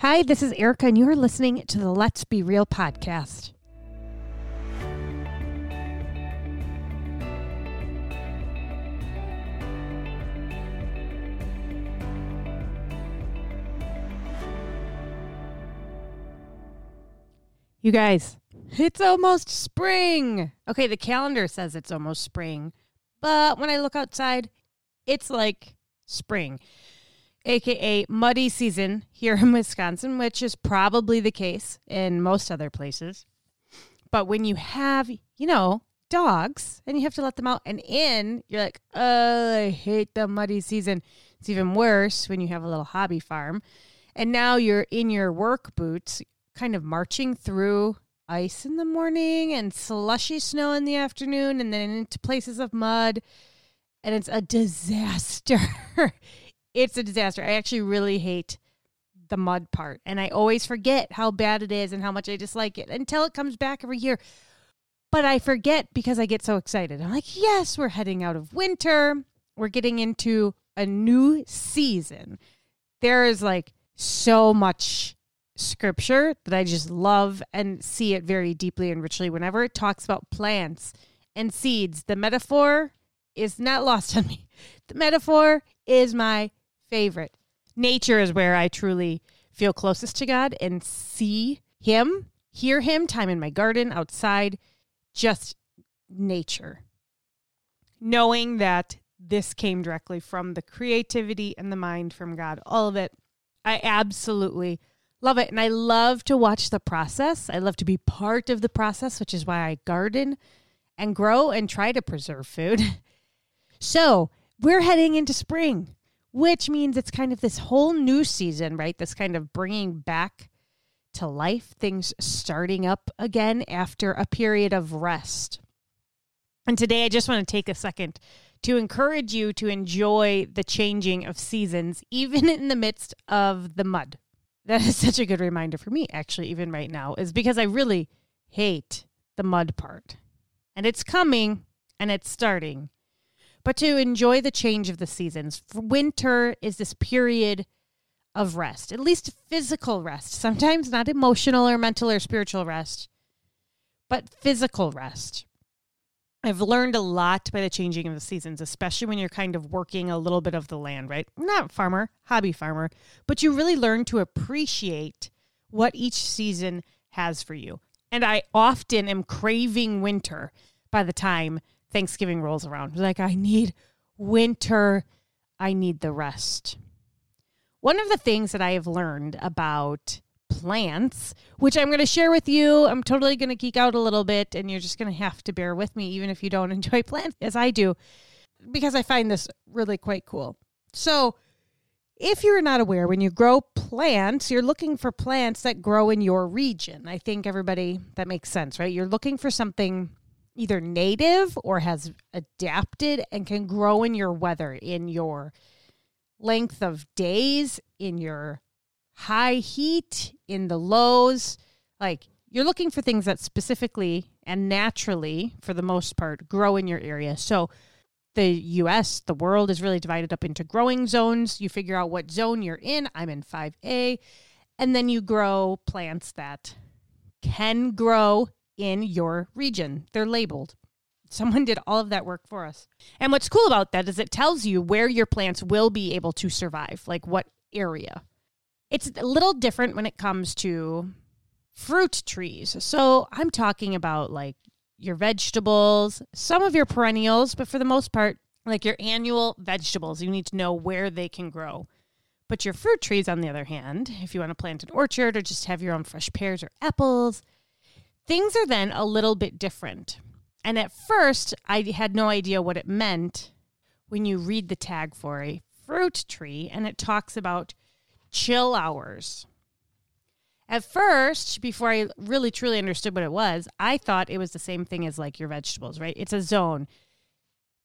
Hi, this is Erica, and you are listening to the Let's Be Real podcast. You guys, it's almost spring. Okay, the calendar says it's almost spring, but when I look outside, it's like spring aka muddy season here in Wisconsin, which is probably the case in most other places. But when you have, you know, dogs and you have to let them out and in, you're like, oh, I hate the muddy season. It's even worse when you have a little hobby farm. And now you're in your work boots, kind of marching through ice in the morning and slushy snow in the afternoon and then into places of mud. And it's a disaster. it's a disaster. I actually really hate the mud part. And I always forget how bad it is and how much I dislike it until it comes back every year. But I forget because I get so excited. I'm like, yes, we're heading out of winter. We're getting into a new season. There is like so much scripture that I just love and see it very deeply and richly whenever it talks about plants and seeds. The metaphor is not lost on me. The metaphor is my favorite. Nature is where I truly feel closest to God and see Him, hear Him, time in my garden, outside, just nature. Knowing that this came directly from the creativity and the mind from God, all of it. I absolutely love it. And I love to watch the process. I love to be part of the process, which is why I garden and grow and try to preserve food. So we're heading into spring which means it's kind of this whole new season, right? This kind of bringing back to life, things starting up again after a period of rest. And today I just want to take a second to encourage you to enjoy the changing of seasons, even in the midst of the mud. That is such a good reminder for me, actually, even right now, is because I really hate the mud part. And it's coming and it's starting but to enjoy the change of the seasons. Winter is this period of rest, at least physical rest, sometimes not emotional or mental or spiritual rest, but physical rest. I've learned a lot by the changing of the seasons, especially when you're kind of working a little bit of the land, right? Not farmer, hobby farmer, but you really learn to appreciate what each season has for you. And I often am craving winter by the time Thanksgiving rolls around. Like, I need winter, I need the rest. One of the things that I have learned about plants, which I'm going to share with you, I'm totally going to geek out a little bit, and you're just going to have to bear with me, even if you don't enjoy plants as I do, because I find this really quite cool. So, if you're not aware, when you grow plants, you're looking for plants that grow in your region. I think everybody, that makes sense, right? You're looking for something either native or has adapted and can grow in your weather, in your length of days, in your high heat, in the lows. Like you're looking for things that specifically and naturally, for the most part, grow in your area. So the US, the world is really divided up into growing zones. You figure out what zone you're in. I'm in 5A. And then you grow plants that can grow in your region. They're labeled. Someone did all of that work for us. And what's cool about that is it tells you where your plants will be able to survive, like what area. It's a little different when it comes to fruit trees. So I'm talking about like your vegetables, some of your perennials, but for the most part, like your annual vegetables, you need to know where they can grow. But your fruit trees, on the other hand, if you want to plant an orchard or just have your own fresh pears or apples, Things are then a little bit different. And at first, I had no idea what it meant when you read the tag for a fruit tree and it talks about chill hours. At first, before I really truly understood what it was, I thought it was the same thing as like your vegetables, right? It's a zone.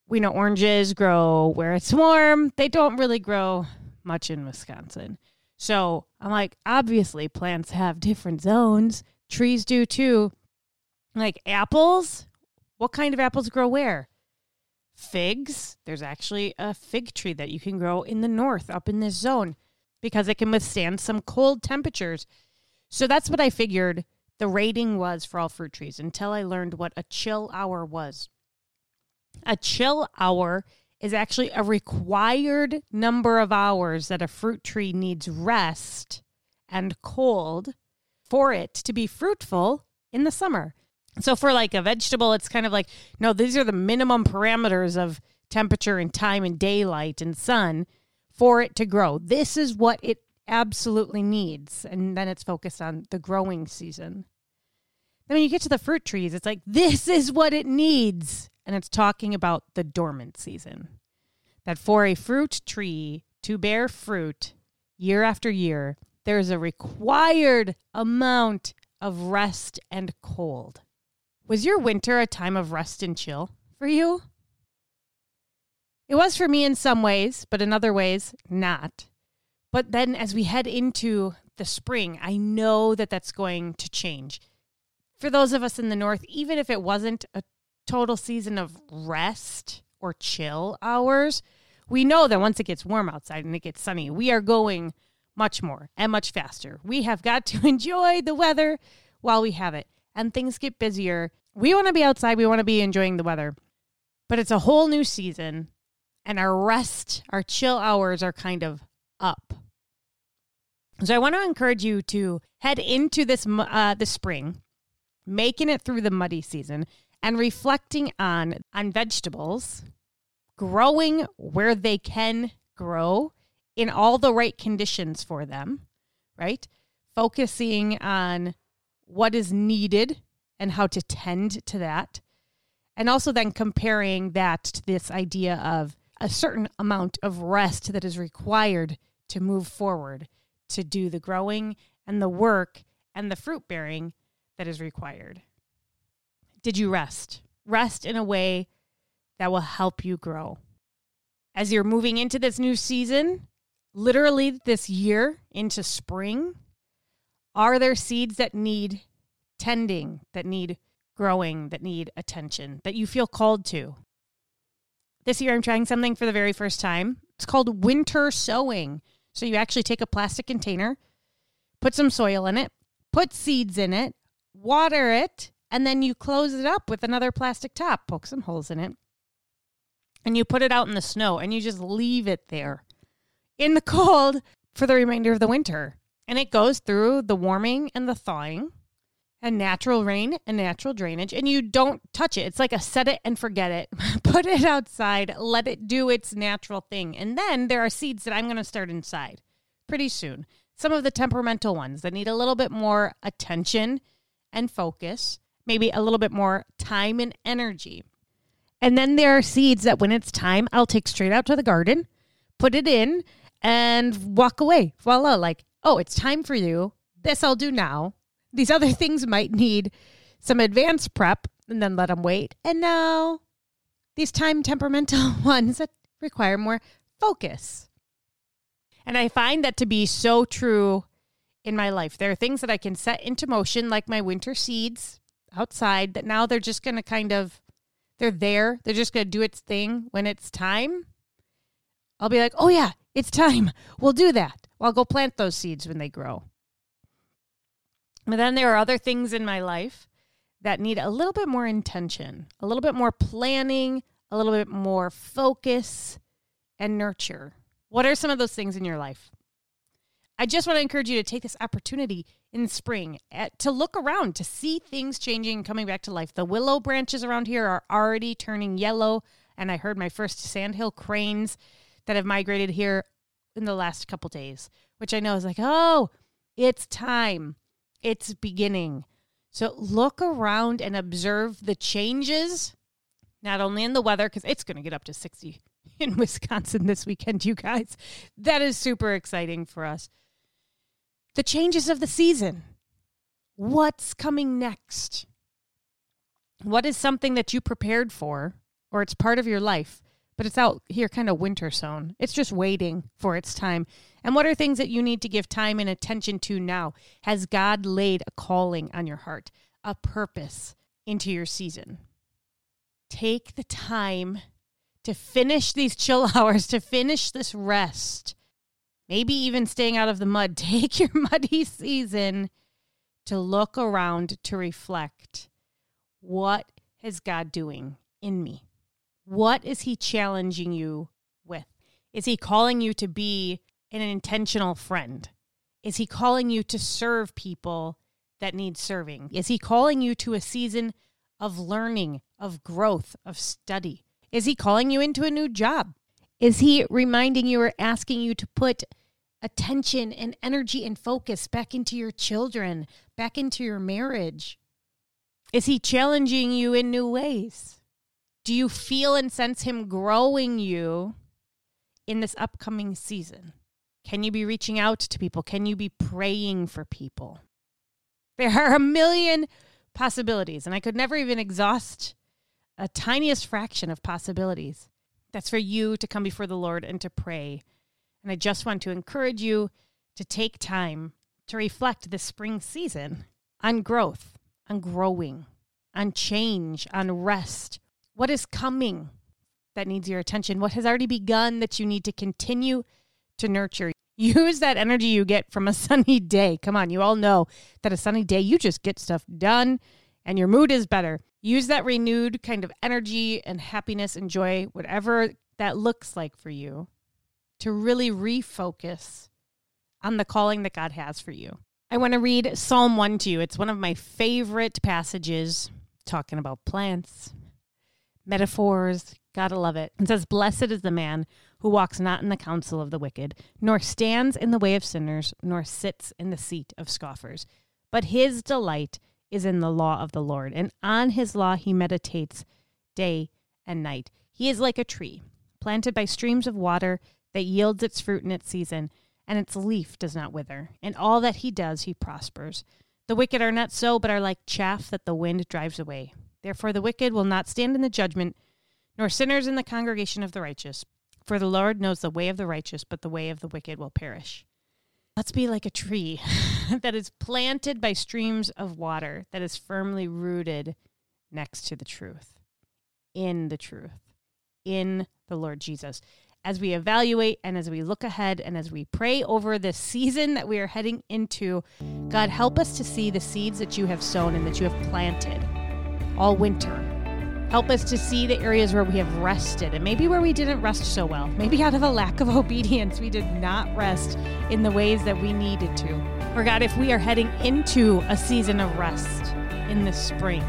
We know oranges grow where it's warm, they don't really grow much in Wisconsin. So I'm like, obviously, plants have different zones. Trees do too. Like apples, what kind of apples grow where? Figs, there's actually a fig tree that you can grow in the north up in this zone. because it can withstand some cold temperatures. So that's what I figured the rating was for all fruit trees until I learned what a chill hour was. A chill hour is actually a required number of hours that a fruit tree needs rest and cold for it to be fruitful in the summer. So for like a vegetable, it's kind of like, no, these are the minimum parameters of temperature and time and daylight and sun for it to grow. This is what it absolutely needs. And then it's focused on the growing season. Then when you get to the fruit trees, it's like, this is what it needs. And it's talking about the dormant season. That for a fruit tree to bear fruit year after year, there's a required amount of rest and cold. Was your winter a time of rest and chill for you? It was for me in some ways, but in other ways, not. But then as we head into the spring, I know that that's going to change. For those of us in the north, even if it wasn't a total season of rest or chill hours, we know that once it gets warm outside and it gets sunny, we are going much more and much faster. We have got to enjoy the weather while we have it, and things get busier. We want to be outside, we want to be enjoying the weather, but it's a whole new season, and our rest, our chill hours are kind of up. So I want to encourage you to head into this uh, the spring, making it through the muddy season, and reflecting on on vegetables growing where they can grow in all the right conditions for them, right? Focusing on what is needed and how to tend to that. And also then comparing that to this idea of a certain amount of rest that is required to move forward, to do the growing and the work and the fruit bearing that is required. Did you rest? Rest in a way that will help you grow. As you're moving into this new season, literally this year into spring, are there seeds that need tending, that need growing, that need attention, that you feel called to? This year, I'm trying something for the very first time. It's called winter sowing. So you actually take a plastic container, put some soil in it, put seeds in it, water it, and then you close it up with another plastic top, poke some holes in it, and you put it out in the snow and you just leave it there in the cold for the remainder of the winter. And it goes through the warming and the thawing and natural rain and natural drainage and you don't touch it. It's like a set it and forget it. Put it outside, let it do its natural thing. And then there are seeds that I'm going to start inside pretty soon. Some of the temperamental ones that need a little bit more attention and focus, maybe a little bit more time and energy. And then there are seeds that when it's time, I'll take straight out to the garden, put it in, and walk away. Voila, like, oh, it's time for you. This I'll do now. These other things might need some advanced prep and then let them wait. And now these time temperamental ones that require more focus. And I find that to be so true in my life. There are things that I can set into motion, like my winter seeds outside, that now they're just going to kind of they're there. They're just going to do its thing when it's time. I'll be like, oh, yeah, it's time. We'll do that. I'll go plant those seeds when they grow. But then there are other things in my life that need a little bit more intention, a little bit more planning, a little bit more focus and nurture. What are some of those things in your life? I just want to encourage you to take this opportunity in spring at, to look around to see things changing and coming back to life. The willow branches around here are already turning yellow, and I heard my first sandhill cranes that have migrated here in the last couple days, which I know is like, oh, it's time. It's beginning. So look around and observe the changes, not only in the weather, because it's going to get up to 60 in Wisconsin this weekend, you guys. That is super exciting for us the changes of the season. What's coming next? What is something that you prepared for, or it's part of your life, but it's out here kind of winter zone? It's just waiting for its time. And what are things that you need to give time and attention to now? Has God laid a calling on your heart, a purpose into your season? Take the time to finish these chill hours, to finish this rest maybe even staying out of the mud. Take your muddy season to look around to reflect what is God doing in me? What is He challenging you with? Is He calling you to be an intentional friend? Is He calling you to serve people that need serving? Is He calling you to a season of learning, of growth, of study? Is He calling you into a new job? Is He reminding you or asking you to put attention and energy and focus back into your children, back into your marriage? Is he challenging you in new ways? Do you feel and sense him growing you in this upcoming season? Can you be reaching out to people? Can you be praying for people? There are a million possibilities, and I could never even exhaust a tiniest fraction of possibilities. That's for you to come before the Lord and to pray. And I just want to encourage you to take time to reflect this spring season on growth on growing, on change, on rest. What is coming that needs your attention? What has already begun that you need to continue to nurture? Use that energy you get from a sunny day. Come on, you all know that a sunny day, you just get stuff done and your mood is better. Use that renewed kind of energy and happiness and joy, whatever that looks like for you, to really refocus on the calling that God has for you. I want to read Psalm 1 to you. It's one of my favorite passages talking about plants, metaphors. Gotta love it. It says, Blessed is the man who walks not in the counsel of the wicked, nor stands in the way of sinners, nor sits in the seat of scoffers. But his delight is in the law of the Lord, and on his law he meditates day and night. He is like a tree planted by streams of water that yields its fruit in its season and its leaf does not wither. In all that he does, he prospers. The wicked are not so, but are like chaff that the wind drives away. Therefore, the wicked will not stand in the judgment, nor sinners in the congregation of the righteous. For the Lord knows the way of the righteous, but the way of the wicked will perish. Let's be like a tree that is planted by streams of water, that is firmly rooted next to the truth, in the truth, in the Lord Jesus as we evaluate and as we look ahead and as we pray over this season that we are heading into, God, help us to see the seeds that you have sown and that you have planted all winter. Help us to see the areas where we have rested and maybe where we didn't rest so well. Maybe out of a lack of obedience, we did not rest in the ways that we needed to. Or, God, if we are heading into a season of rest in the spring,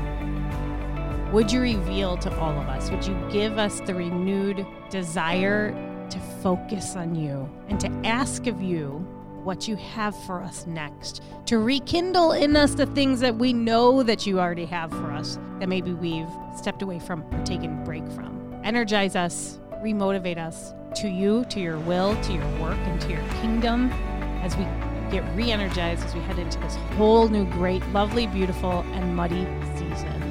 would you reveal to all of us? Would you give us the renewed desire to focus on you and to ask of you what you have for us next? To rekindle in us the things that we know that you already have for us that maybe we've stepped away from or taken break from. Energize us, remotivate us to you, to your will, to your work, and to your kingdom as we get re energized as we head into this whole new, great, lovely, beautiful, and muddy season